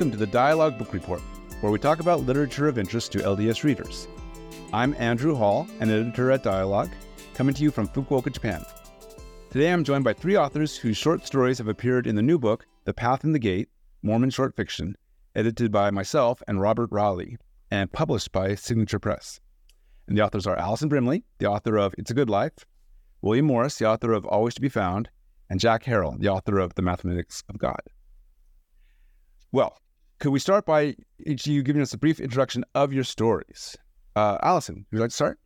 welcome to the Dialogue Book Report, where we talk about literature of interest to LDS readers. I'm Andrew Hall, an editor at Dialogue, coming to you from Fukuoka, Japan. Today I'm joined by three authors whose short stories have appeared in the new book, The Path and the Gate Mormon Short Fiction, edited by myself and Robert Rowley, and published by Signature Press. And the authors are Alison Brimley, the author of It's a Good Life, William Morris, the author of Always to Be Found, and Jack Harrell, the author of The Mathematics of God. Well, could we start by you giving us a brief introduction of your stories? Uh, Alison, would you like to start?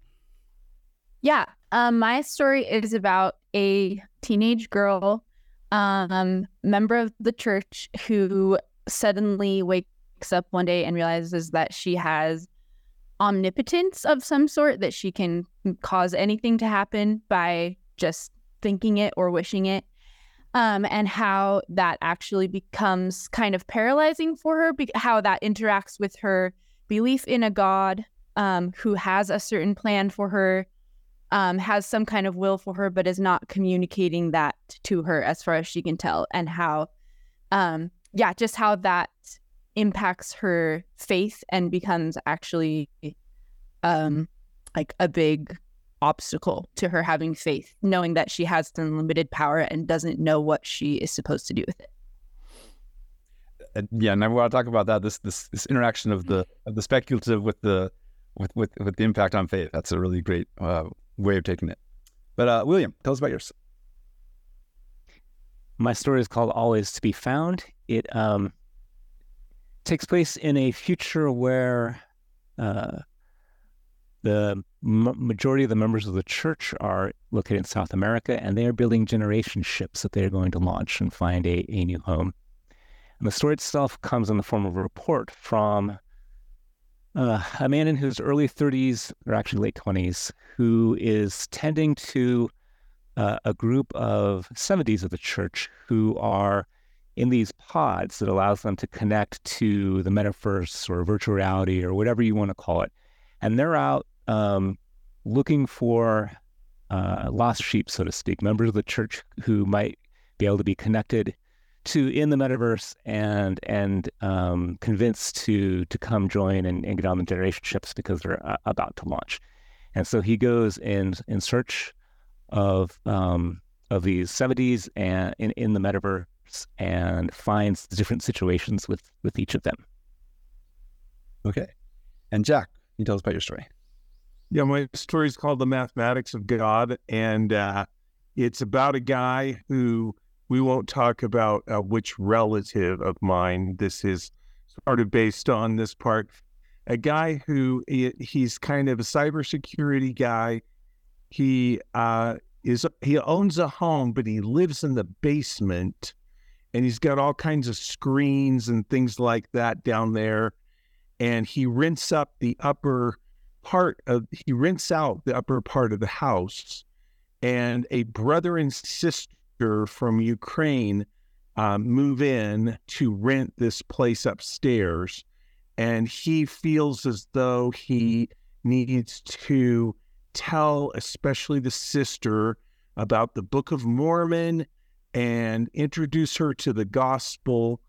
Yeah. Um, my story is about a teenage girl, um, member of the church, who suddenly wakes up one day and realizes that she has omnipotence of some sort, that she can cause anything to happen by just thinking it or wishing it um, and how that actually becomes kind of paralyzing for her, be- how that interacts with her belief in a God um, who has a certain plan for her, um, has some kind of will for her, but is not communicating that to her as far as she can tell, and how, um, yeah, just how that impacts her faith and becomes actually um, like a big obstacle to her having faith, knowing that she has unlimited power and doesn't know what she is supposed to do with it. Uh, yeah, and I want to talk about that. This this this interaction of the of the speculative with the with with with the impact on faith. That's a really great uh, way of taking it. But uh, William, tell us about yours. My story is called "Always to Be Found." It um, takes place in a future where uh, the m- majority of the members of the church are located in South America, and they are building generation ships that they are going to launch and find a, a new home. And the story itself comes in the form of a report from uh, a man in his early 30s, or actually late 20s, who is tending to uh, a group of 70s of the church who are in these pods that allows them to connect to the metaverse or virtual reality or whatever you want to call it. And they're out um, looking for uh, lost sheep, so to speak, members of the church who might be able to be connected to in the metaverse and and um, convinced to to come join and, and, get on the generation ships because they're uh, about to launch. And so he goes in in search of um, of these 70s and in, in the metaverse and finds different situations with with each of them. Okay. And Jack, you tell us about your story? Yeah, my story is called The Mathematics of God, and uh, it's about a guy who we won't talk about uh, which relative of mine this is sort of based on this part. A guy who he's kind of a cybersecurity guy. He uh, is he owns a home, but he lives in the basement, and he's got all kinds of screens and things like that down there. And he rents up the upper part of he rents out the upper part of the house and a brother and sister from ukraine um, move in to rent this place upstairs and he feels as though he needs to tell especially the sister about the book of mormon and introduce her to the gospel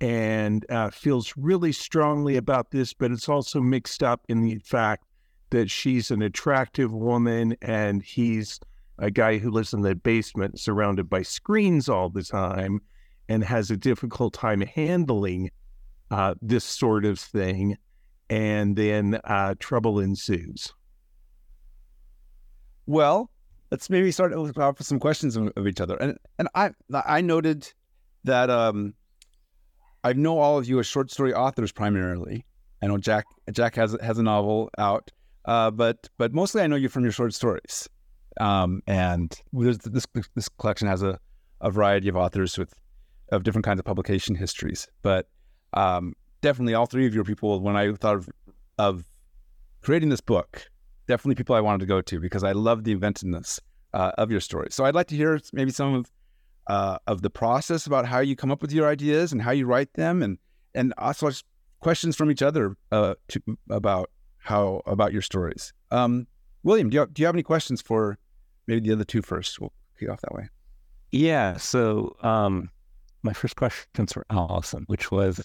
and uh, feels really strongly about this, but it's also mixed up in the fact that she's an attractive woman and he's a guy who lives in the basement surrounded by screens all the time and has a difficult time handling uh, this sort of thing. And then uh, trouble ensues. Well, let's maybe start with some questions of, of, each other. And and I I noted that um, I know all of you as short story authors primarily. I know Jack Jack has has a novel out, uh, but but mostly I know you from your short stories. Um, and this this collection has a, a variety of authors with of different kinds of publication histories. But um, definitely all three of your people when I thought of, of creating this book, definitely people I wanted to go to because I love the inventiveness uh, of your story. So I'd like to hear maybe some of uh, of the process about how you come up with your ideas and how you write them, and and also questions from each other uh, to, about how about your stories. Um, William, do you, do you have any questions for maybe the other two first? We'll kick off that way. Yeah. So um, my first questions for Alison, which was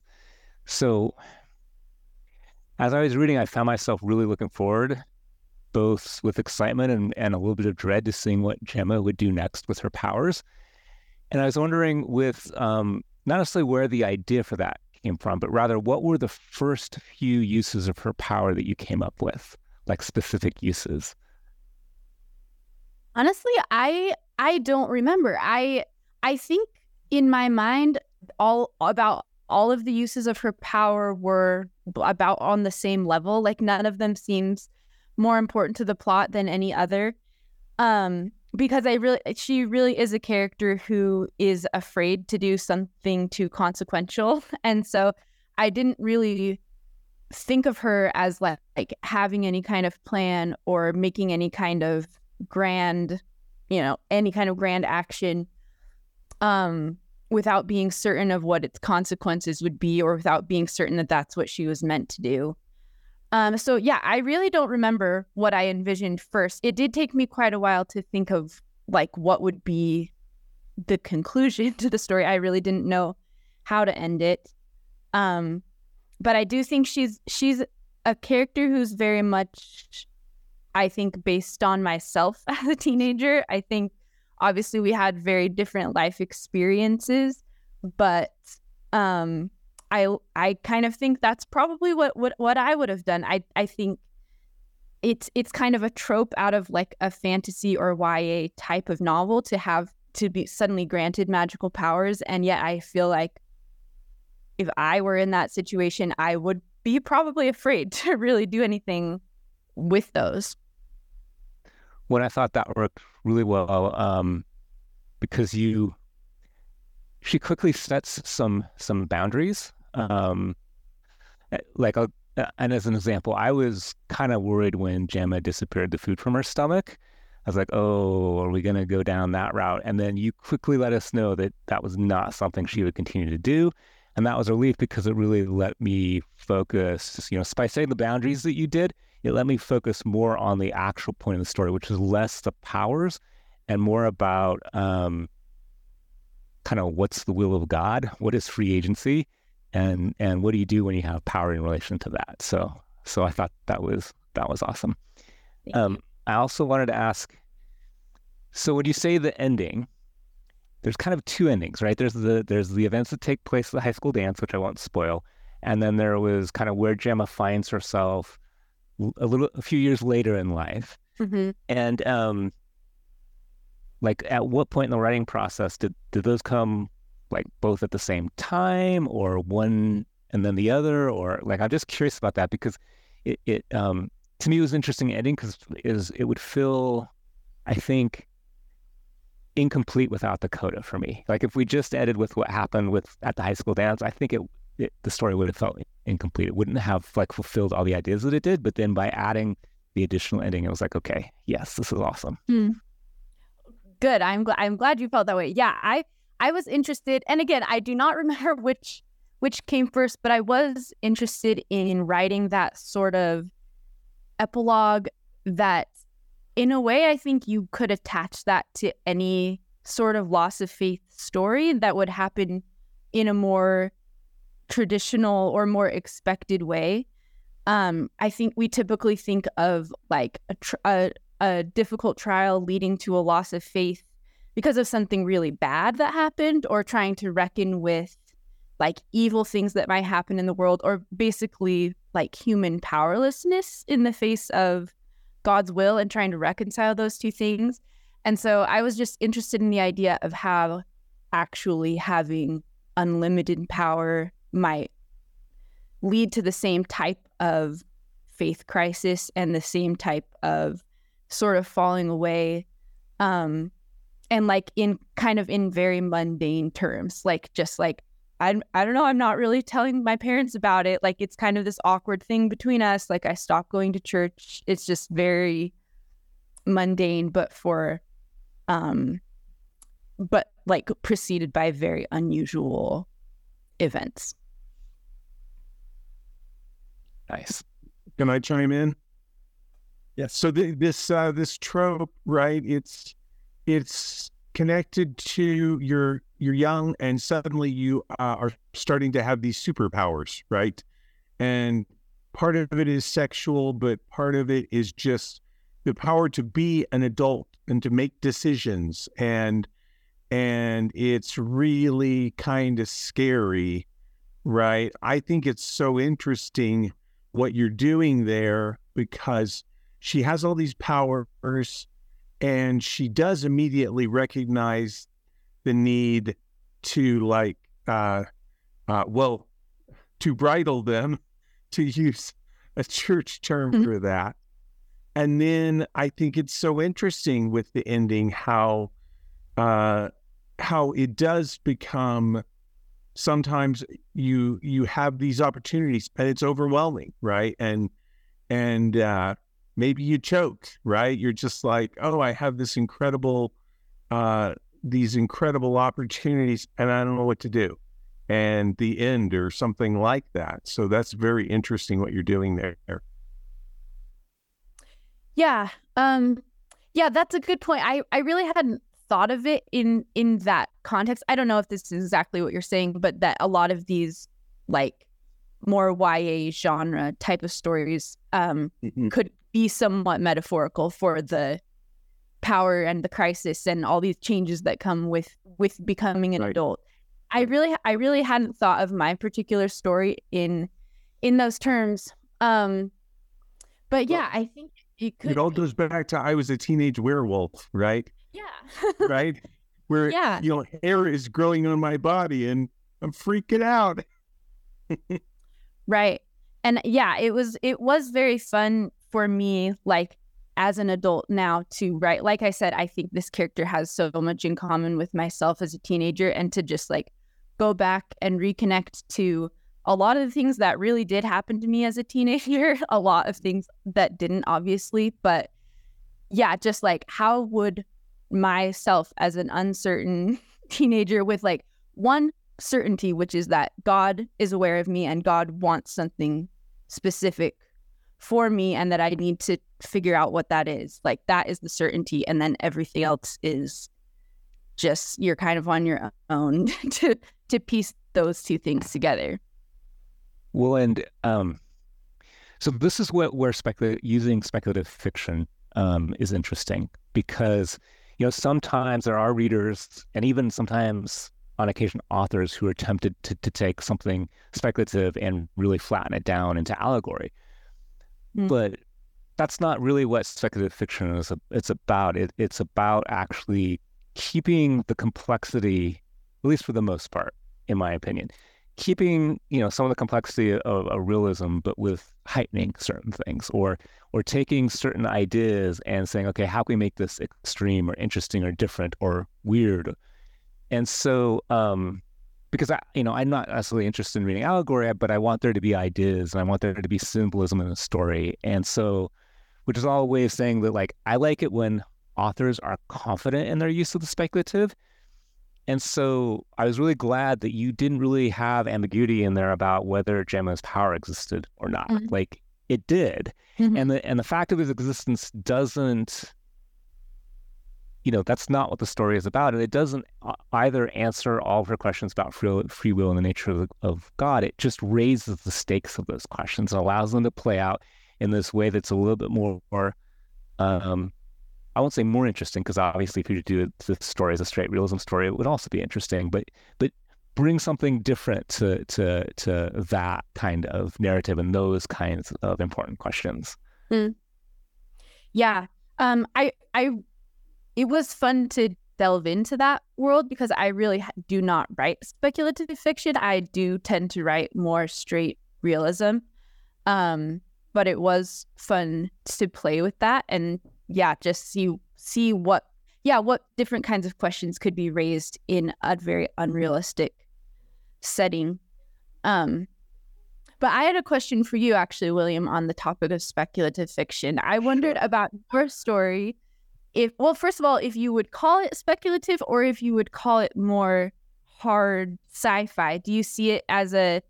So, as I was reading, I found myself really looking forward, both with excitement and, and a little bit of dread to seeing what Gemma would do next with her powers. And I was wondering, with um, not necessarily where the idea for that came from, but rather what were the first few uses of her power that you came up with, like specific uses? Honestly, I I don't remember. I I think in my mind all about all of the uses of her power were about on the same level. Like none of them seems more important to the plot than any other. Um because I really she really is a character who is afraid to do something too consequential. And so I didn't really think of her as like, like having any kind of plan or making any kind of grand, you know, any kind of grand action um without being certain of what its consequences would be or without being certain that that's what she was meant to do. Um, so yeah, I really don't remember what I envisioned first. It did take me quite a while to think of like what would be the conclusion to the story. I really didn't know how to end it. Um, but I do think she's she's a character who's very much I think based on myself as a teenager. I think obviously we had very different life experiences, but um I I kind of think that's probably what what, what I would have done. I I think it's it's kind of a trope out of like a fantasy or YA type of novel to have to be suddenly granted magical powers and yet I feel like if I were in that situation I would be probably afraid to really do anything with those. When I thought that worked really well um, because you she quickly sets some some boundaries um, eh, like, a, uh, and as an example, I was kind of worried when Gemma disappeared the food from her stomach. I was like, oh, are we going to go down that route? And then you quickly let us know that that was not something she would continue to do. And that was a relief because it really let me focus, you know, by setting the boundaries that you did, it let me focus more on the actual point of the story, which is less the powers and more about um, kind of what's the will of God, what is free agency, and and what do you do when you have power in relation to that? So so i thought that was that was awesome. Um, i also wanted to ask so when you say the ending there's kind of two endings right? There's the there's the events that take place at the high school dance which i won't spoil and then there was kind of where gemma finds herself a little a few years later in life. Mm-hmm. and um like at what point in the writing process did did those come like both at the same time or one and then the other or like i'm just curious about that because it, it um to me was interesting ending because is it would feel i think incomplete without the coda for me. Like if we just ended with what happened with at the high school dance i think it, it the story would have felt incomplete. It wouldn't have like fulfilled all the ideas that it did but then by adding the additional ending it was like okay yes this is awesome. Hmm. good. I'm glad i'm glad you felt that way. Yeah i I was interested, and again, I do not remember which which came first, but I was interested in writing that sort of epilogue that in a way I think you could attach that to any sort of loss of faith story that would happen in a more traditional or more expected way. Um, I think we typically think of like a, tr- a, a difficult trial leading to a loss of faith because of something really bad that happened or trying to reckon with like evil things that might happen in the world or basically like human powerlessness in the face of God's will and trying to reconcile those two things. And so I was just interested in the idea of how actually having unlimited power might lead to the same type of faith crisis and the same type of sort of falling away um, and like in kind of in very mundane terms like just like I, I don't know i'm not really telling my parents about it. Like it's kind of this awkward thing between us. Like i stopped going to church. It's just very mundane but for um but like preceded by very unusual events. Nice. Can i chime in? Yes. So the, this uh this trope right it's it's connected to your you're young and suddenly you uh, are starting to have these superpowers, right? And part of it is sexual, but part of it is just the power to be an adult and to make decisions and and it's really kind of scary, right? I think it's so interesting what you're doing there because she has all these powers and she does immediately recognize the need to like uh uh well to bridle them to use a church term Mhm. for that and then i think it's so interesting with the ending how uh how it does become sometimes you you have these opportunities and it's overwhelming right and and uh maybe you choke right you're just like oh i have this incredible uh these incredible opportunities and i don't know what to do and the end or something like that so that's very interesting what you're doing there Yeah. Um yeah, that's a good point. I I really hadn't thought of it in in that context. I don't know if this is exactly what you're saying, but that a lot of these like more YA genre type of stories um could be somewhat metaphorical for the power and the crisis and all these changes that come with with becoming an Right. adult. I really I really hadn't thought of my particular story in in those terms. Um but Well, yeah, I think it could it all goes back to i was a teenage werewolf right Yeah. right where Yeah. you know hair is growing on my body and i'm freaking out Right. And yeah, it was it was very fun for me like as an adult now to write. Like I said, I think this character has so much in common with myself as a teenager and to just like go back and reconnect to a lot of the things that really did happen to me as a teenager, a lot of things that didn't obviously, but yeah, just like how would myself as an uncertain teenager with like one certainty, which is that God is aware of me and God wants something specific for me and that I need to figure out what that is. Like that is the certainty. And then everything else is just you're kind of on your own to to piece those two things together. Well, and um, so this is what where speculative using speculative fiction um, is interesting because you know sometimes there are readers and even sometimes on occasion authors who are tempted to, to take something speculative and really flatten it down into allegory. Mm. But that's not really what speculative fiction is. It's about. It, it's about actually keeping the complexity, at least for the most part, in my opinion, keeping you know some of the complexity of, of realism, but with heightening certain things, or or taking certain ideas and saying, okay, how can we make this extreme or interesting or different or weird? And so, um, because I, you know, I'm not necessarily interested in reading allegory, but I want there to be ideas and I want there to be symbolism in the story. And so, which is all a way of saying that, like, I like it when authors are confident in their use of the speculative. And so I was really glad that you didn't really have ambiguity in there about whether Gemma's power existed or not. Mhm. Like it did. Mhm. And the and the fact of his existence doesn't you know, that's not what the story is about. And it doesn't either answer all of her questions about free, free will and the nature of, God. It just raises the stakes of those questions and allows them to play out in this way that's a little bit more, um, I won't say more interesting because obviously if you do the story as a straight realism story, it would also be interesting. But but bring something different to to to that kind of narrative and those kinds of important questions. Yeah. Um I I it was fun to delve into that world because I really do not write speculative fiction. I do tend to write more straight realism. Um but it was fun to play with that and yeah, just see see what yeah, what different kinds of questions could be raised in a very unrealistic setting. Um but I had a question for you, actually, William, on the topic of speculative fiction. I wondered about your story. If, well, first of all, if you would call it speculative or if you would call it more hard sci-fi. Do you see it as a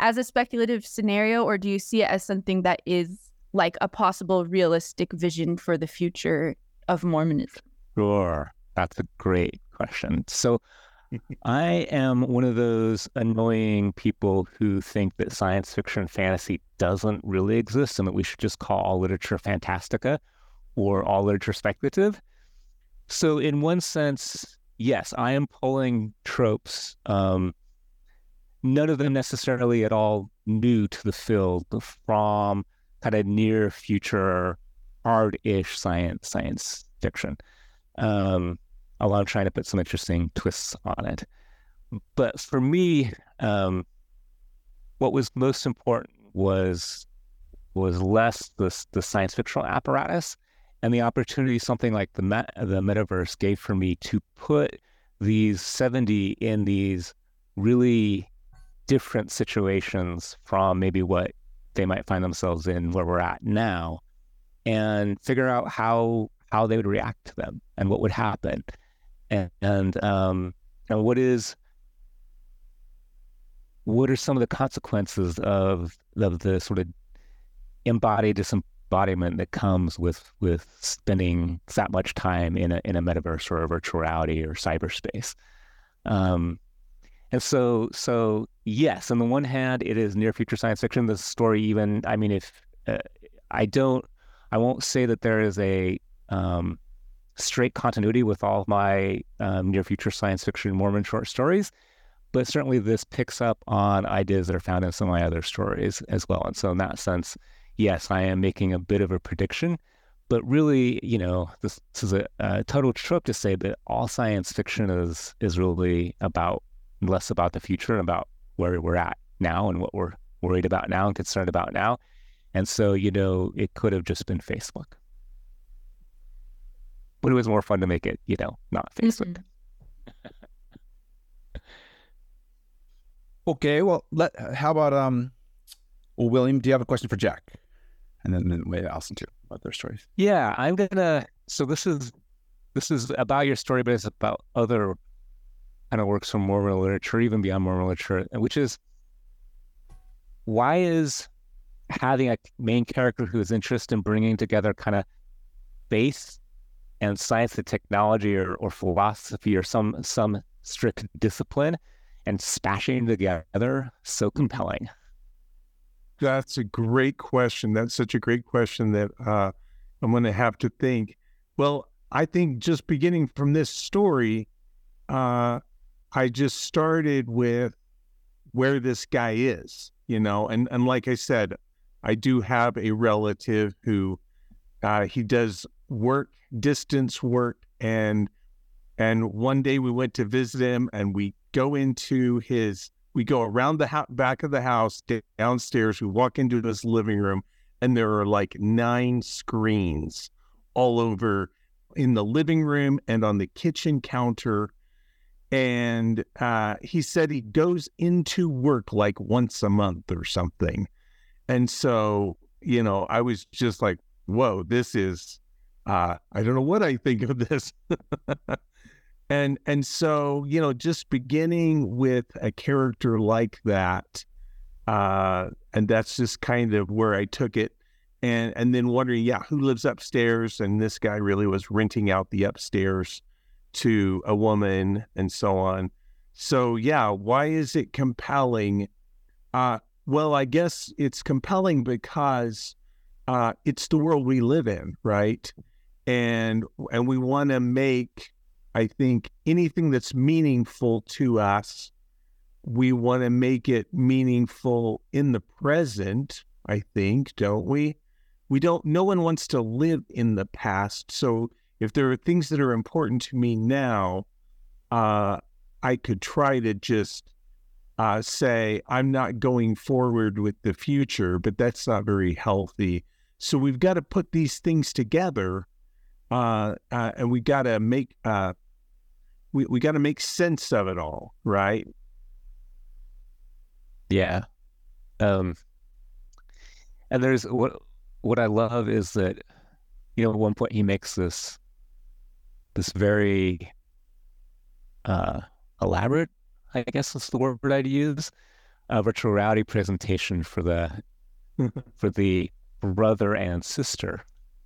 as a speculative scenario, or do you see it as something that is like a possible realistic vision for the future of Mormonism? Sure. That's a great question. So I am one of those annoying people who think that science fiction fantasy doesn't really exist and that we should just call all literature fantastika or all literature speculative. So, in one sense, yes, I am pulling tropes, um, none of them necessarily at all new to the field, from kind of near future, hard ish science science fiction. Um, I'm trying to put some interesting twists on it. But for me, um, what was most important was was less the the science fictional apparatus and the opportunity something like the met, the metaverse gave for me to put these 70 in these really different situations from maybe what they might find themselves in where we're at now and figure out how how they would react to them and what would happen. And, and um what is what are some of the consequences of of the sort of embodied disembodiment that comes with with spending that much time in a in a metaverse or a virtual reality or cyberspace um and so so yes on the one hand it is near future science fiction the story even i mean if uh, i don't i won't say that there is a um, straight continuity with all of my um, near future science fiction Mormon short stories, but certainly this picks up on ideas that are found in some of my other stories as well. And so, in that sense, yes, I am making a bit of a prediction. But really, you know, this, this is a, a total trope to say that all science fiction is is really about less about the future and about where we're at now and what we're worried about now and concerned about now. And so, you know, it could have just been Facebook but it was more fun to make it, you know, not Facebook. Mm-hmm. okay, well, let how about um, well, William, do you have a question for Jack, and then, then maybe Alison too about their stories? Yeah, I'm gonna. So this is this is about your story, but it's about other kind of works from Mormon literature, even beyond Mormon literature, which is why is having a main character who is interested in bringing together kind of faith and science and technology or, or philosophy or some some strict discipline and smashing together so compelling? That's a great question. That's such a great question that uh, I'm going to have to think. Well, I think just beginning from this story, uh, I just started with where this guy is, you know, and and like I said, I do have a relative who uh, he does work, distance work, and and one day we went to visit him, and we go into his, we go around the back of the house downstairs. We walk into this living room, and there are like nine screens all over in the living room and on the kitchen counter. And uh, he said he goes into work like once a month or something. And so, you know, I was just like, whoa, this is uh, I don't know what I think of this. and and so, you know, just beginning with a character like that, uh, and that's just kind of where I took it. And and then wondering, yeah, who lives upstairs? And this guy really was renting out the upstairs to a woman and so on. So yeah, why is it compelling? Uh, well, I guess it's compelling because uh, it's the world we live in, right? And and we want to make, I think, anything that's meaningful to us, we want to make it meaningful in the present. I think, don't we? We don't. No one wants to live in the past. So if there are things that are important to me now, uh, I could try to just uh, say I'm not going forward with the future, but that's not very healthy. So we've got to put these things together, uh, uh, and we got to make uh, we we got to make sense of it all, right? Yeah. Um, and there's what what I love is that you know at one point he makes this this very uh, elaborate, I guess that's the word I'd use, uh, virtual reality presentation for the for the brother and sister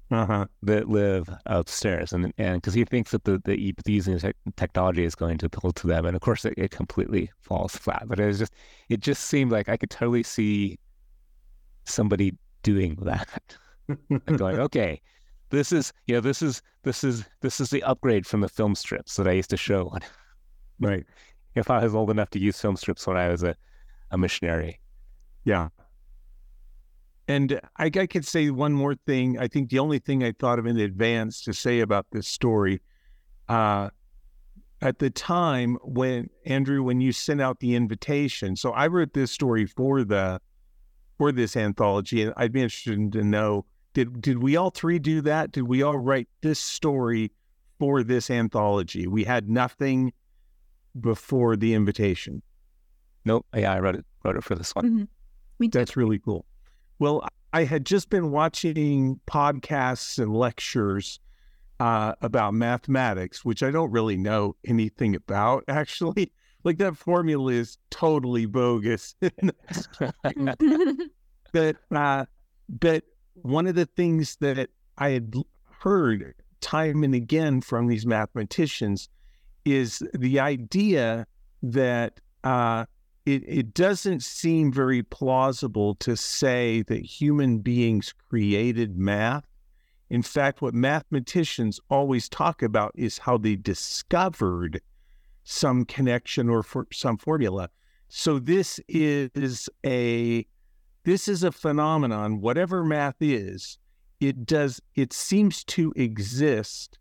Uh-huh. that live upstairs, and and because he thinks that the the using te- technology is going to appeal to them, and of course it, it completely falls flat. But it was just it just seemed like I could totally see somebody doing that, like going, okay, this is you know this is this is this is the upgrade from the film strips that I used to show when, Right. if I was old enough to use film strips when I was a a missionary. Yeah. And I, I could say one more thing. I think the only thing I thought of in advance to say about this story, uh, at the time when Andrew, when you sent out the invitation, so I wrote this story for the for this anthology, and I'd be interested to know did did we all three do that? Did we all write this story for this anthology? We had nothing before the invitation. Nope, yeah, I wrote it wrote it for this one. We did. That's really cool. Well, I had just been watching podcasts and lectures uh, about mathematics, which I don't really know anything about, actually. Like that formula is totally bogus. but, uh, but one of the things that I had heard time and again from these mathematicians is the idea that uh, it, it doesn't seem very plausible to say that human beings created math. In fact, what mathematicians always talk about is how they discovered some connection or for some formula. So this is a this is a phenomenon. Whatever math is, it does it seems to exist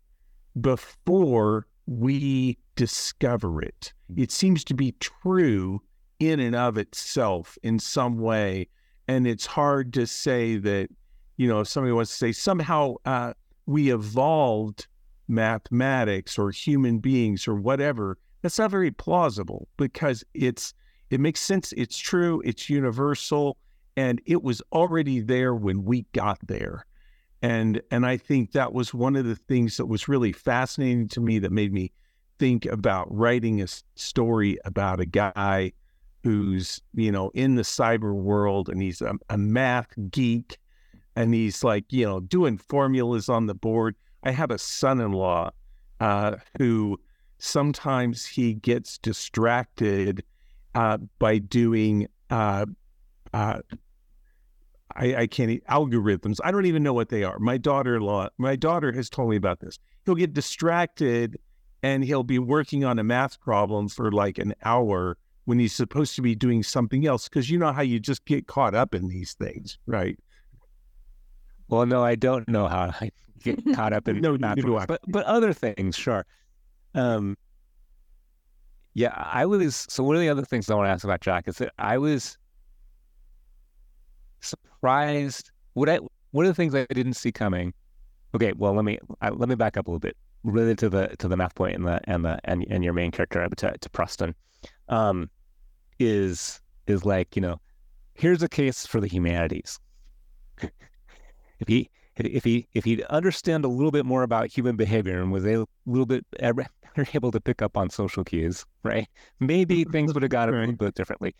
before we discover it. It seems to be true in and of itself in some way. And it's hard to say that, you know, if somebody wants to say somehow uh, we evolved mathematics or human beings or whatever, that's not very plausible because it's it makes sense. It's true. It's universal, and it was already there when we got there. And and I think that was one of the things that was really fascinating to me that made me think about writing a story about a guy who's you know in the cyber world and he's a, a math geek and he's like you know doing formulas on the board i have a son-in-law uh, who sometimes he gets distracted uh, by doing uh, uh, I, I can't algorithms. I don't even know what they are. My daughter-in-law, my daughter has told me about this. He'll get distracted and he'll be working on a math problem for like an hour when he's supposed to be doing something else because you know how you just get caught up in these things, right? Well, no, I don't know how I get caught up in No, math neither do I. but but other things, sure. Um, yeah, I was. So one of the other things I want to ask about Jack is that I was surprised. What I one of the things I didn't see coming. Okay, well let me I, let me back up a little bit related to the to the math point and the and the and, and your main character to, to Preston, um, is is like you know, here's a case for the humanities. if he if he if he'd understand a little bit more about human behavior and was a little bit able to pick up on social cues, right? Maybe things would have gone a little bit differently.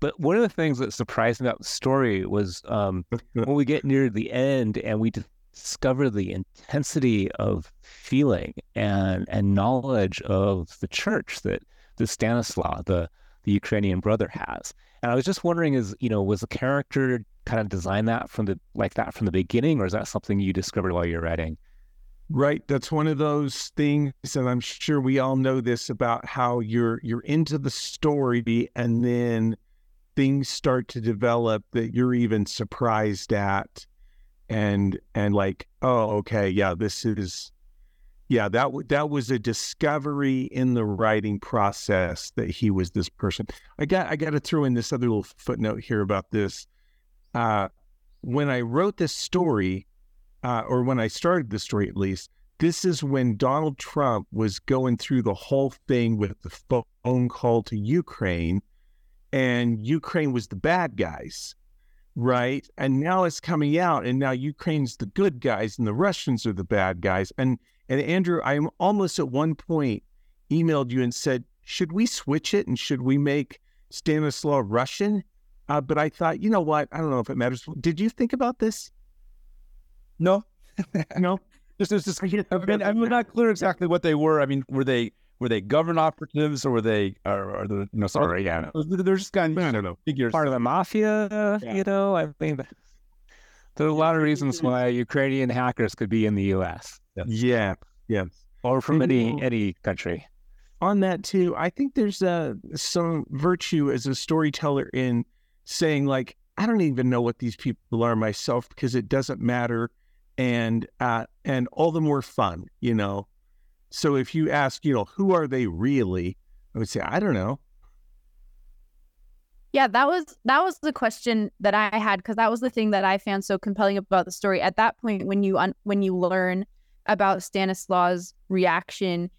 But one of the things that surprised me about the story was um, when we get near the end and we discover the intensity of feeling and and knowledge of the church that the Stanislaw, the the Ukrainian brother, has. And I was just wondering, is you know, was the character kind of designed that from the like that from the beginning, or is that something you discovered while you're writing? Right. That's one of those things, and I'm sure we all know this about how you're you're into the story and then things start to develop that you're even surprised at and and like, oh, okay, yeah, this is yeah, that w- that was a discovery in the writing process that he was this person. I got I got to throw in this other little footnote here about this. Uh, when I wrote this story, uh, or when I started the story at least, this is when Donald Trump was going through the whole thing with the phone call to Ukraine, and Ukraine was the bad guys, right? And now it's coming out, and now Ukraine's the good guys, and the Russians are the bad guys. And and Andrew, I'm almost at one point emailed you and said, should we switch it and should we make Stanislaw Russian? Uh, but I thought, you know what? I don't know if it matters. Did you think about this? No, No, Just, it's just, I mean, I'm not clear exactly what they were. I mean, were they were they government operatives or were they or, or the you know Sorry, yeah, of, they're just kind I of don't know. figures. part of the mafia. Yeah. You know, I mean, there are a lot of reasons why Ukrainian hackers could be in the U.S. Yeah, yeah. or from any any country. on that too, I think there's uh, some virtue as a storyteller in saying like, I don't even know what these people are myself because it doesn't matter, and uh, and all the more fun, you know. So if you ask, you know, who are they really? I would say I don't know. Yeah, that was that was the question that I had because that was the thing that I found so compelling about the story. At that point, when you un- when you learn about Stanislaus' reaction,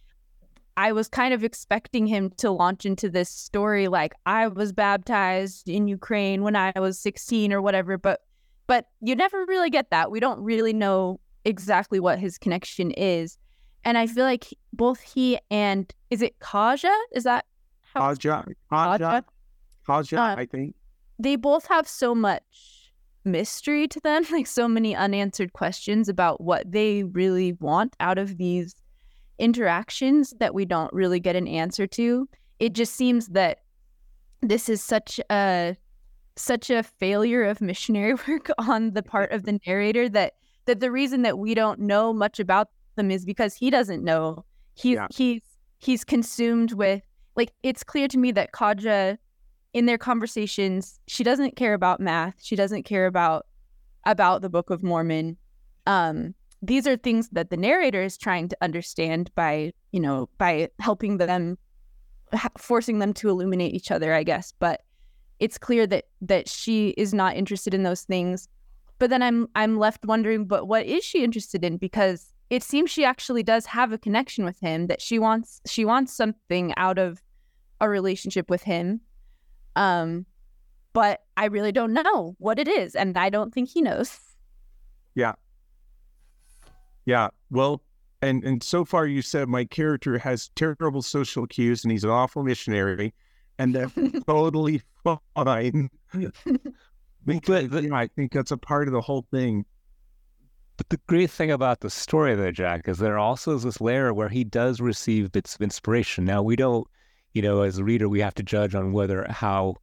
I was kind of expecting him to launch into this story like I was baptized in Ukraine when I was 16 or whatever, but but you never really get that. We don't really know exactly what his connection is. And I feel like both he and is it Kaja? Is that how Haja, Haja, Haja, Uh, I think. they both have so much mystery to them, like so many unanswered questions about what they really want out of these interactions that we don't really get an answer to. It just seems that this is such a such a failure of missionary work on the part of the narrator that that the reason that we don't know much about them is because he doesn't know. He's Yeah. he's he's consumed with like it's clear to me that Kaja in their conversations, she doesn't care about math. She doesn't care about about the Book of Mormon. Um, these are things that the narrator is trying to understand by, you know, by helping them, forcing them to illuminate each other, I guess. But it's clear that that she is not interested in those things. But then I'm I'm left wondering, but what is she interested in? Because it seems she actually does have a connection with him. That she wants she wants something out of a relationship with him. Um, but I really don't know what it is, and I don't think he knows. Yeah. Yeah. Well, and and so far you said my character has terrible social cues and he's an awful missionary, and that's totally fine. because yeah, I think that's a part of the whole thing. But the great thing about the story there, Jack, is there also is this layer where he does receive bits of inspiration. Now we don't, you know, as a reader, we have to judge on whether how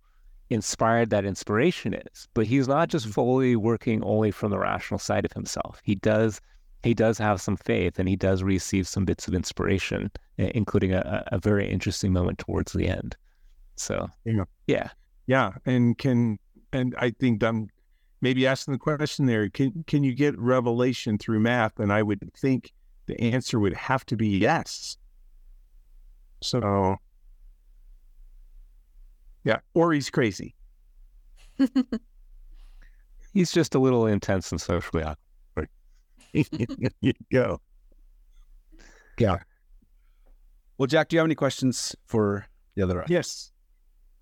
inspired that inspiration is. But he's not just mm-hmm. fully working only from the rational side of himself. He does he does have some faith and he does receive some bits of inspiration, including a, a a very interesting moment towards the end. So Yeah. yeah. Yeah, and can and I think I'm maybe asking the question there. Can can you get revelation through math? And I would think the answer would have to be yes. So, yeah, or he's crazy. He's just a little intense and socially awkward. there you go. Yeah. Well, Jack, do you have any questions for the other? Yes.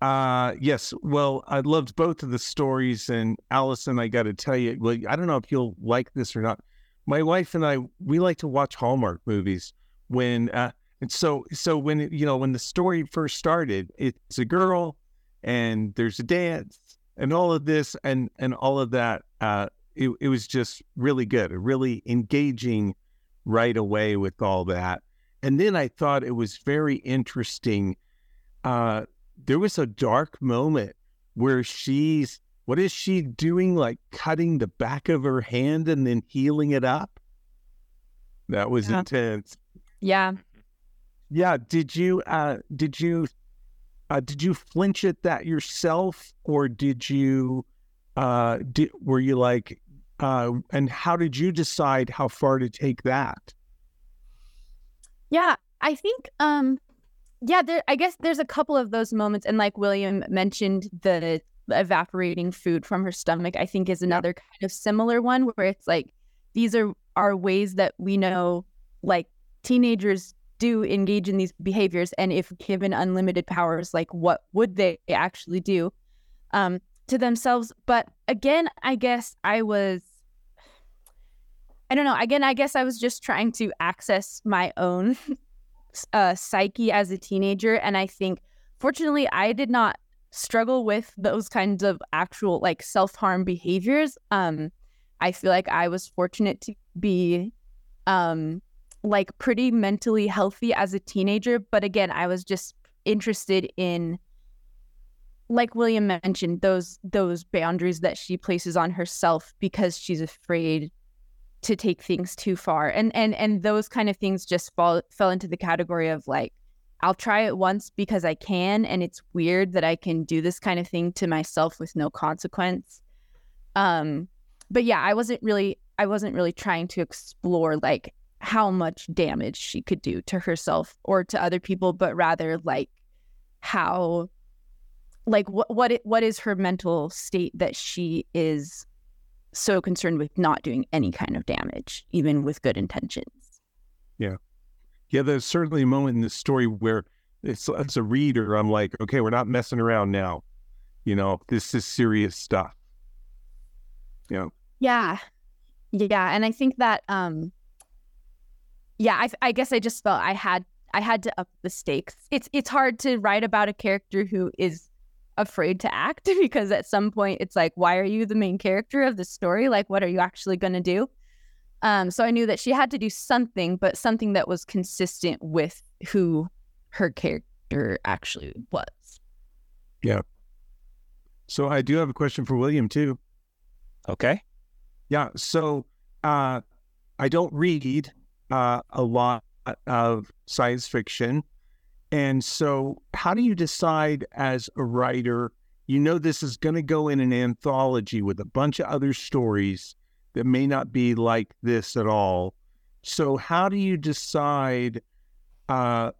Uh yes. Well, I loved both of the stories and Alison, I gotta tell you, well, I don't know if you'll like this or not. My wife and I, we like to watch Hallmark movies when uh and so so when you know when the story first started, it's a girl and there's a dance and all of this and and all of that. Uh it, it was just really good, really engaging right away with all that. And then I thought it was very interesting uh there was a dark moment where she's what is she doing like cutting the back of her hand and then healing it up that was Yeah. intense Yeah. yeah did you uh did you uh did you flinch at that yourself or did you uh did, were you like uh and how did you decide how far to take that? Yeah, I think um yeah, there I guess there's a couple of those moments and like William mentioned the evaporating food from her stomach I think is another kind of similar one where it's like these are are ways that we know like teenagers do engage in these behaviors and if given unlimited powers like what would they actually do um to themselves but again I guess I was I don't know. Again, I guess I was just trying to access my own uh, psyche as a teenager. And I think, fortunately, I did not struggle with those kinds of actual like self harm behaviors. Um, I feel like I was fortunate to be um like pretty mentally healthy as a teenager, but again, I was just interested in like William mentioned those those boundaries that she places on herself because she's afraid to take things too far. And and and those kind of things just fall fell into the category of like I'll try it once because I can and it's weird that I can do this kind of thing to myself with no consequence. Um but yeah, I wasn't really I wasn't really trying to explore like how much damage she could do to herself or to other people, but rather like how like what what it, what is her mental state that she is so concerned with not doing any kind of damage, even with good intentions. Yeah. Yeah, there's certainly a moment in this story where it's as a reader, I'm like, okay, we're not messing around now. You know, this is serious stuff. Yeah. Yeah. Yeah. And I think that um yeah, I I guess I just felt I had I had to up the stakes. It's it's hard to write about a character who is afraid to act because at some point it's like, why are you the main character of the story? Like, what are you actually going to do? Um, so I knew that she had to do something, but something that was consistent with who her character actually was. Yeah. So I do have a question for William too. Okay. Yeah. So uh, I don't read uh, a lot of science fiction. And so, how do you decide as a writer? You know, this is going to go in an anthology with a bunch of other stories that may not be like this at all. So, how do you decide uh,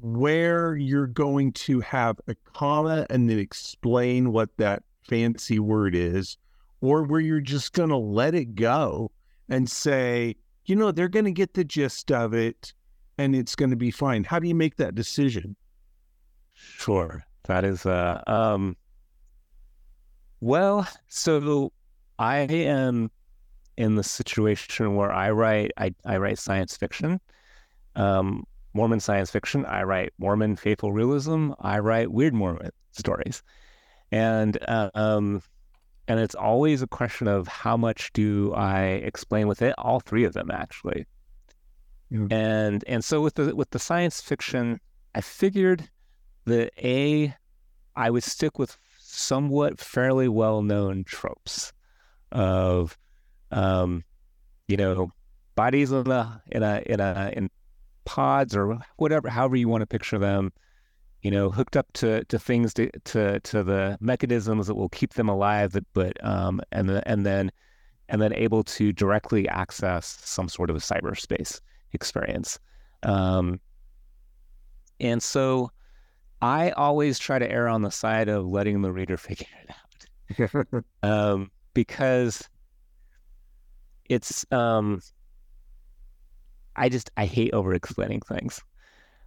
where you're going to have a comma and then explain what that fancy word is, or where you're just going to let it go and say, you know, they're going to get the gist of it and it's going to be fine. How do you make that decision? Sure. That is, uh, um, well, so I am in the situation where I write, I, I write science fiction, um, Mormon science fiction. I write Mormon faithful realism. I write weird Mormon stories. And, uh, um, and it's always a question of how much do I explain with it? All three of them, actually. And and so with the with the science fiction, I figured that a I would stick with somewhat fairly well known tropes of um, you know bodies in a in a in a in pods or whatever however you want to picture them you know hooked up to to things to to, to the mechanisms that will keep them alive but um and the, and then and then able to directly access some sort of a cyberspace experience. Um, and so I always try to err on the side of letting the reader figure it out um, because it's, um, I just, I hate over explaining things.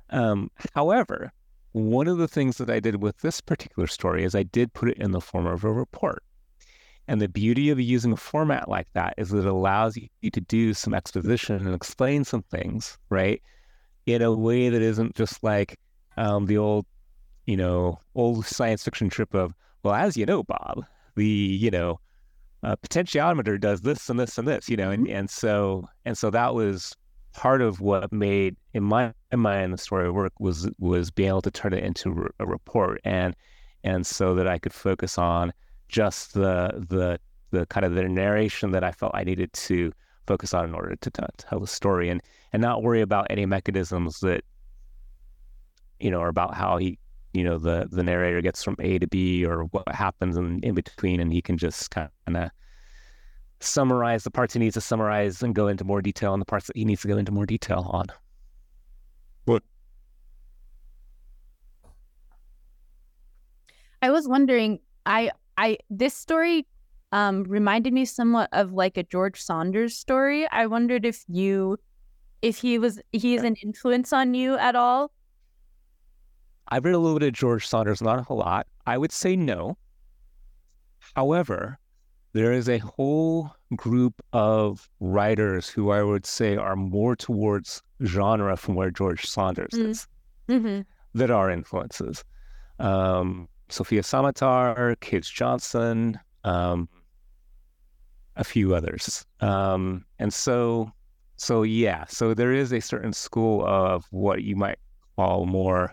Um, however, one of the things that I did with this particular story is I did put it in the form of a report. And the beauty of using a format like that is that it allows you to do some exposition and explain some things, right? In a way that isn't just like um, the old, you know, old science fiction trip of, well, as you know, Bob, the, you know, uh, potentiometer does this and this and this, you know, and, mm-hmm. and so and so that was part of what made in my in mind the story work was was being able to turn it into a report and and so that I could focus on just the the the kind of the narration that I felt I needed to focus on in order to t- tell the story and and not worry about any mechanisms that you know are about how he you know the the narrator gets from A to B or what happens in, in between and he can just kind of summarize the parts he needs to summarize and go into more detail on the parts that he needs to go into more detail on. What? I was wondering I I this story um, reminded me somewhat of like a George Saunders story. I wondered if you, if he was, he is an influence on you at all. I've read a little bit of George Saunders, not a whole lot. I would say no. However, there is a whole group of writers who I would say are more towards genre from where George Saunders mm. is mm-hmm. that are influences. Um, Sofia Samatar, Kij Johnson, um, a few others. Um, and so, so yeah, so there is a certain school of what you might call more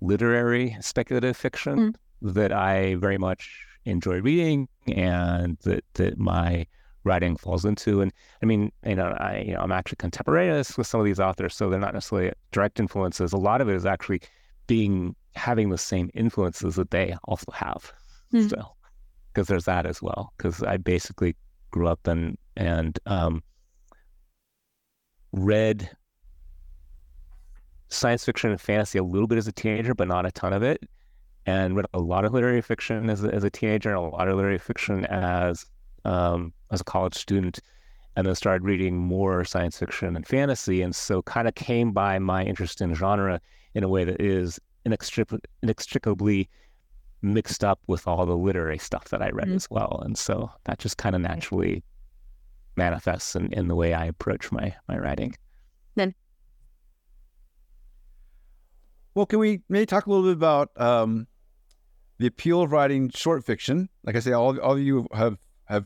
literary speculative fiction mm. that I very much enjoy reading and that that my writing falls into. And I mean, you know, I you know I'm actually contemporaneous with some of these authors, so they're not necessarily direct influences. A lot of it is actually being having the same influences that they also have. Mm. So because there's that as well. Because I basically grew up and and um, read science fiction and fantasy a little bit as a teenager, but not a ton of it. And read a lot of literary fiction as a, as a teenager, and a lot of literary fiction as um, as a college student, and then started reading more science fiction and fantasy. And so, kind of came by my interest in genre in a way that is inextricably mixed up with all the literary stuff that I read mm-hmm. as well. And so that just kind of naturally manifests in, in the way I approach my my writing. Then well, can we maybe talk a little bit about um, the appeal of writing short fiction? Like I say, all, all of you have have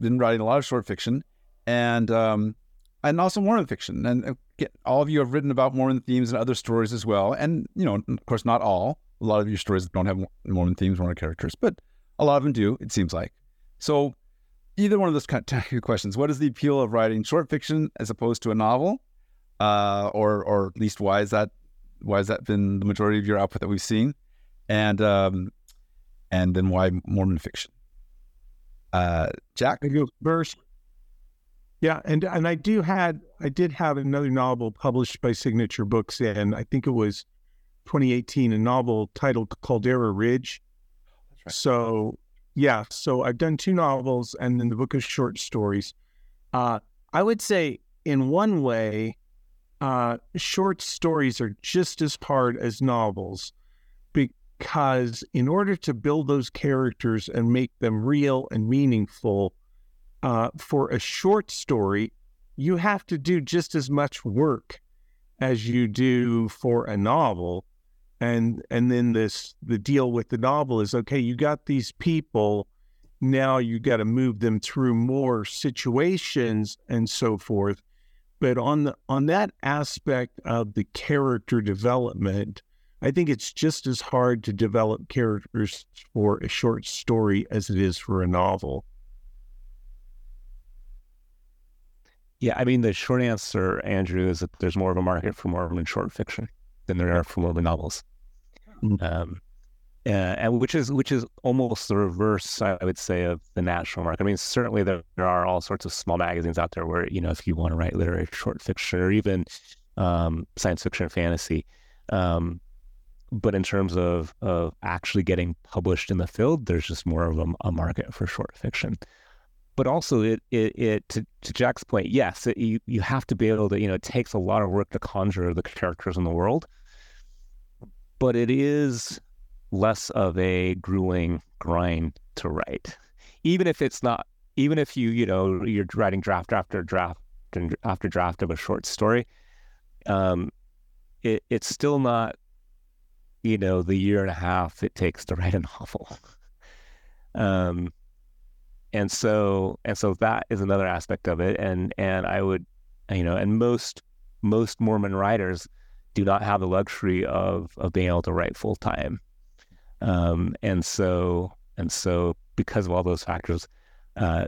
been writing a lot of short fiction, and um, and also Mormon fiction. And uh, get, all of you have written about Mormon themes and other stories as well. And you know, of course, not all. A lot of your stories don't have Mormon themes, Mormon characters, but a lot of them do. It seems like. So, either one of those kind of questions: What is the appeal of writing short fiction as opposed to a novel? Uh, or, or at least why is that why has that been the majority of your output that we've seen? And um, and then why Mormon fiction? Uh, Jack, first. Yeah, and and I do had I did have another novel published by Signature Books, and I think it was 2018, a novel titled Caldera Ridge. Right. So yeah, so I've done two novels and then the book of short stories. Uh, I would say in one way, uh, short stories are just as hard as novels because in order to build those characters and make them real and meaningful, uh, for a short story, you have to do just as much work as you do for a novel. And and then this the deal with the novel is okay, you got these people, now you got to move them through more situations and so forth but on the on that aspect of the character development, I think it's just as hard to develop characters for a short story as it is for a novel. Yeah, I mean the short answer, Andrew, is that there's more of a market for Mormon short fiction than there are for Mormon novels. Mm-hmm. Um, uh, and which is which is almost the reverse, I would say, of the national market. I mean, certainly there, there are all sorts of small magazines out there where you know if you want to write literary short fiction or even um, science fiction or fantasy, um, but in terms of of actually getting published in the field, there's just more of a, a market for short fiction. But also, it it, it to, to Jack's point, yes, it, you you have to be able to you know it takes a lot of work to conjure the characters in the world, but it is less of a grueling grind to write. Even if it's not, even if you, you know, you're writing draft after draft after draft of a short story, um, it, it's still not, you know, the year and a half it takes to write a novel. um, and so, and so that is another aspect of it. And, and I would, you know, and most, most Mormon writers do not have the luxury of, of being able to write full time um, and so and so because of all those factors, uh,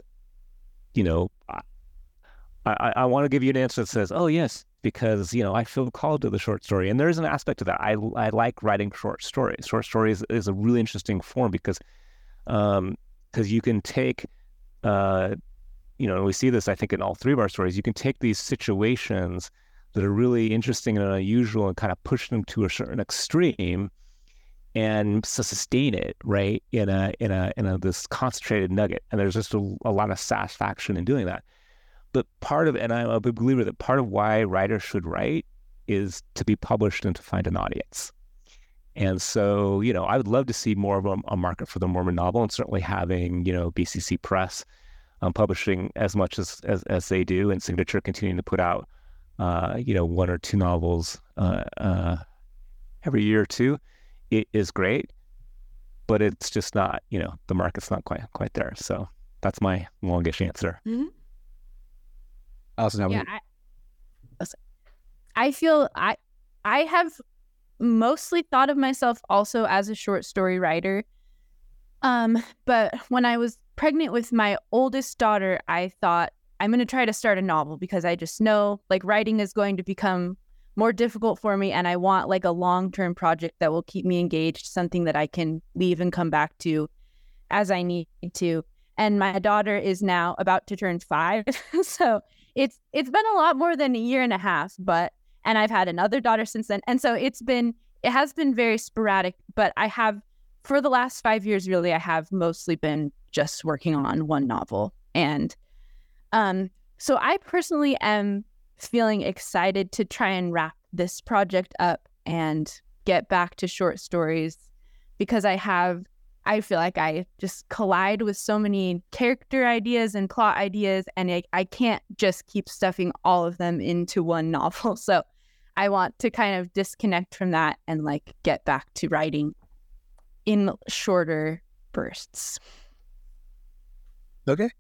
you know, I, I, I want to give you an answer that says, oh yes, because you know I feel called to the short story, and there is an aspect to that. I I like writing short stories. Short stories is a really interesting form because um because you can take uh you know we see this I think in all three of our stories. You can take these situations that are really interesting and unusual and kind of push them to a certain extreme and sustain it right in a in a in a this concentrated nugget and there's just a, a lot of satisfaction in doing that but part of and i'm a big believer that part of why writers should write is to be published and to find an audience and so you know i would love to see more of a, a market for the mormon novel and certainly having you know bcc press um, publishing as much as, as as they do and signature continuing to put out uh, you know one or two novels uh, uh, every year or two it is great. but it's just not, you know, the market's not quite quite there. So that's my longish answer. Alison, Yeah. I, I feel I I have mostly thought of myself also as a short story writer. Um, but when I was pregnant with my oldest daughter, I thought I'm going to try to start a novel because I just know like writing is going to become more difficult for me and I want like a long-term project that will keep me engaged, something that I can leave and come back to as I need to. And my daughter is now about to turn 5. so it's it's been a lot more than a year and a half but and i've had another daughter since then. And so it's been it has been very sporadic but i have for the last five years really i have mostly been just working on one novel. And um so i personally am feeling excited to try and wrap this project up and get back to short stories because i have I feel like I just collide with so many character ideas and plot ideas, and I, I can't just keep stuffing all of them into one novel. So I want to kind of disconnect from that and like get back to writing in shorter bursts. Okay.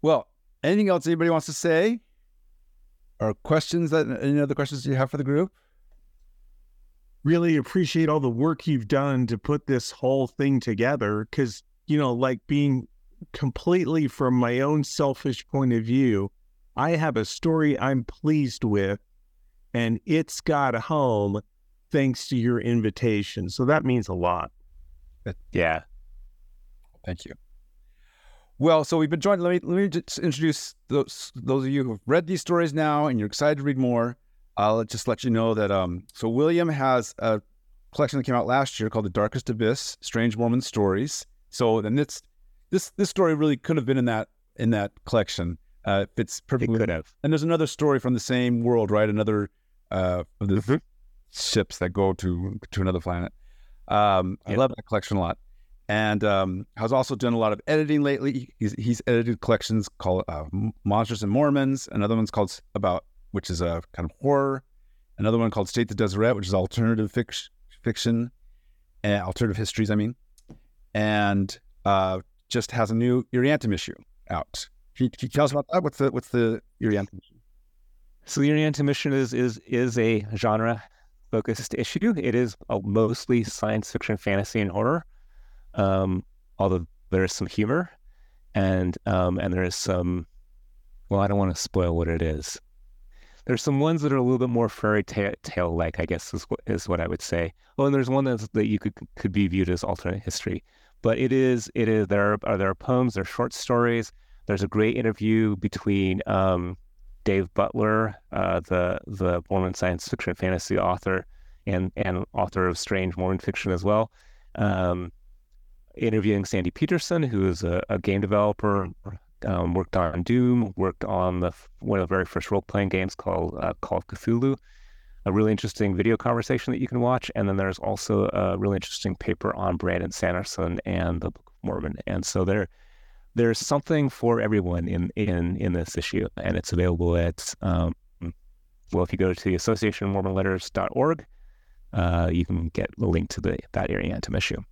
Well, anything else anybody wants to say? Or questions that any other questions you have for the group? Really appreciate all the work you've done to put this whole thing together because you know like being completely from my own selfish point of view i have a story i'm pleased with and it's got a home thanks to your invitation so that means a lot Yeah. Thank you. Well, so we've been joined. Let me let me just introduce those those of you who've read these stories now and you're excited to read more. I'll just let you know that um so William has a collection that came out last year called The Darkest Abyss: Strange Mormon Stories. So then it's this this story really could have been in that in that collection. Uh, it fits It perfectly. could have. And there's another story from the same world, right? Another uh, of the ships that go to to another planet. Um, I love that collection a lot, and um, has also done a lot of editing lately. He's he's edited collections called uh, Monsters and Mormons. Another one's called about which is a kind of horror. Another one called States of Deseret, which is alternative fic- fiction, and alternative histories. I mean, and uh, just has a new Irreantum issue out. Can you, can you tell us about that? What's the what's the Irreantum issue? So the Irreantum issue is is is a genre focused issue. It is mostly science fiction, fantasy, and horror. Um, although there is some humor, and um, and there is some. Well, I don't want to spoil what it is. There's some ones that are a little bit more fairy tale like, I guess is what is what I would say. Oh, and there's one that's that you could could be viewed as alternate history. But it is it is there are there are poems, there are short stories. There's a great interview between um, Dave Butler, uh, the the Mormon science fiction fantasy author, and and author of strange Mormon fiction as well. Um, interviewing Sandy Petersen, who is a, a game developer, um, worked on Doom, worked on the one of the very first role playing games called uh, Call of Cthulhu. A really interesting video conversation that you can watch, and then there's also a really interesting paper on Brandon Sanderson and the Book of Mormon. And so there, there's something for everyone in in in this issue, and it's available at um, well, if you go to the Association of Mormon associationmormonletters.org, uh, you can get the link to the that Irreantum issue.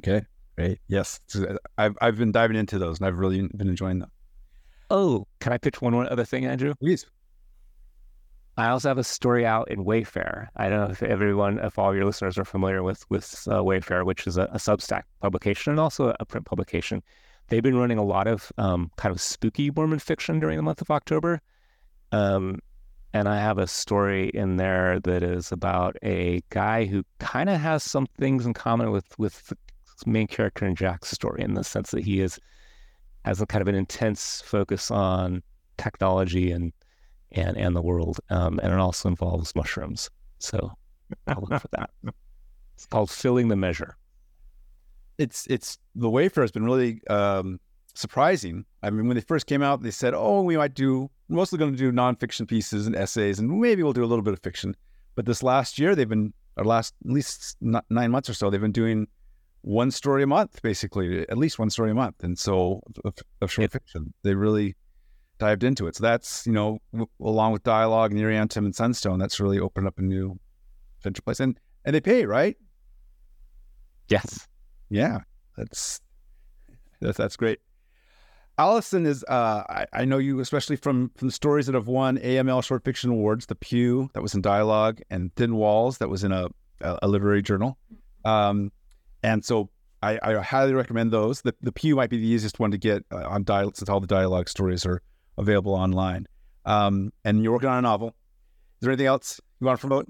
Okay, great. Yes, I've I've been diving into those, and I've really been enjoying them. Oh, can I pitch one more other thing, Andrew? Please. I also have a story out in Wayfare. I don't know if everyone, if all your listeners are familiar with with uh, Wayfare, which is a, a Substack publication and also a print publication. They've been running a lot of um, kind of spooky Mormon fiction during the month of October, um, and I have a story in there that is about a guy who kind of has some things in common with with the main character in Jack's story, in the sense that he is has a kind of an intense focus on technology and and and the world, um, and it also involves mushrooms. So I'll look for that. It's called filling the measure. It's it's the Wayfare has been really um, surprising. I mean, when they first came out, they said, "Oh, we might do mostly going to do nonfiction pieces and essays, and maybe we'll do a little bit of fiction." But this last year, they've been or last at least nine months or so, they've been doing one story a month, basically, at least one story a month, and so of, of short Yep. fiction. They really dived into it. So that's you know, w- along with dialogue and Irreantum and Sunstone, that's really opened up a new potential place, and and they pay right. Yes. Yeah, that's that's that's great. Alison is uh, I, I know you especially from from the stories that have won AML Short Fiction Awards, The Pew that was in dialogue, and Thin Walls that was in a a, a literary journal. Um, and so I, I, highly recommend those. The the Pew might be the easiest one to get uh, on dialogue since all the dialogue stories are available online. Um, and you're working on a novel. Is there anything else you want to promote?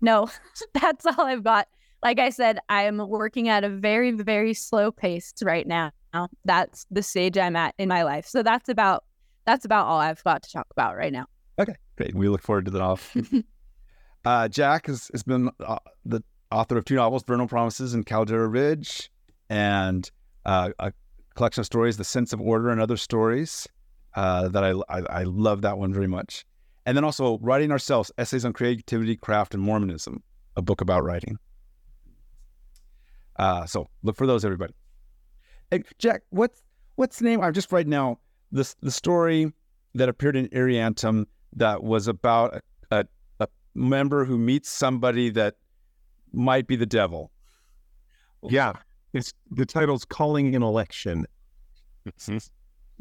No, that's all I've got. Like I said, I'm working at a very, very slow pace right now. That's the stage I'm at in my life. So that's about that's about all I've got to talk about right now. Okay, great. We look forward to the novel. uh, Jack has, has been uh, the author of two novels, Vernal Promises and Caldera Ridge, and uh, a collection of stories, The Sense of Order and Other Stories. Uh, that I, I, I love that one very much. And then also Writing Ourselves, Essays on Creativity, Craft, and Mormonism, a book about writing. Uh, so look for those, everybody. Hey, Jack, what's what's the name? I'm just right now the the story that appeared in Irreantum that was about a, a, a member who meets somebody that might be the devil. Yeah, it's the title's "Calling and Election." Mm-hmm.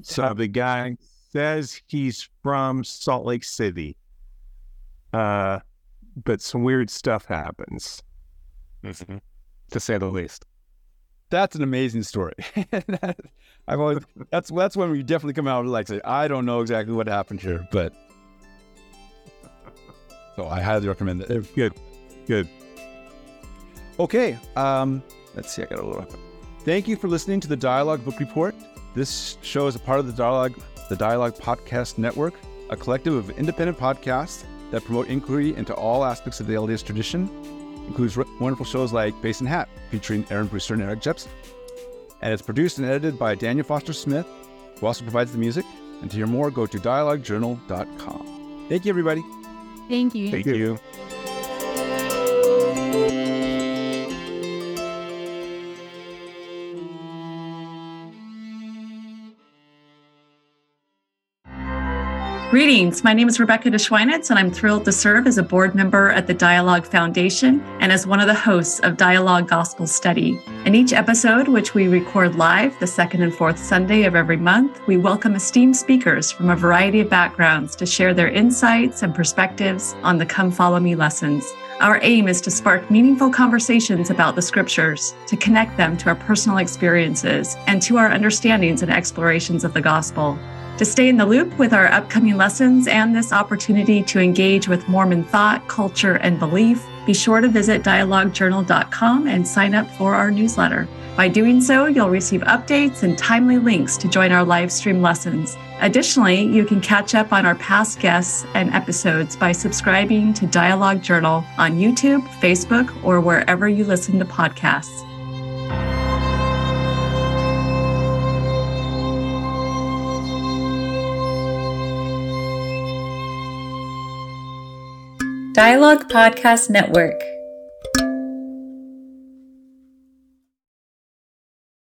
so the guy says he's from Salt Lake City, uh, but some weird stuff happens. Mm-hmm. To say the least. That's an amazing story. I've always that's that's when we definitely come out and like say I don't know exactly what happened here, but so I highly recommend it. Good, good. Okay, um, let's see. I got a little. Thank you for listening to the Dialogue Book Report. This show is a part of the Dialogue the Dialogue Podcast Network, a collective of independent podcasts that promote inquiry into all aspects of the LDS tradition. Includes wonderful shows like Basin Hat, featuring Aaron Brewster and Eric Jepson. And it's produced and edited by Daniel Foster Smith, who also provides the music. And to hear more, go to dialoguejournal.com. Thank you, everybody. Thank you. Thank you. Greetings. My name is Rebecca DeSchweinitz, and I'm thrilled to serve as a board member at the Dialogue Foundation and as one of the hosts of Dialogue Gospel Study. In each episode, which we record live the second and fourth Sunday of every month, we welcome esteemed speakers from a variety of backgrounds to share their insights and perspectives on the Come Follow Me lessons. Our aim is to spark meaningful conversations about the scriptures, to connect them to our personal experiences and to our understandings and explorations of the gospel. To stay in the loop with our upcoming lessons and this opportunity to engage with Mormon thought, culture, and belief, be sure to visit dialoguejournal.com and sign up for our newsletter. By doing so, you'll receive updates and timely links to join our live stream lessons. Additionally, you can catch up on our past guests and episodes by subscribing to Dialogue Journal on YouTube, Facebook, or wherever you listen to podcasts. Dialogue Podcast Network.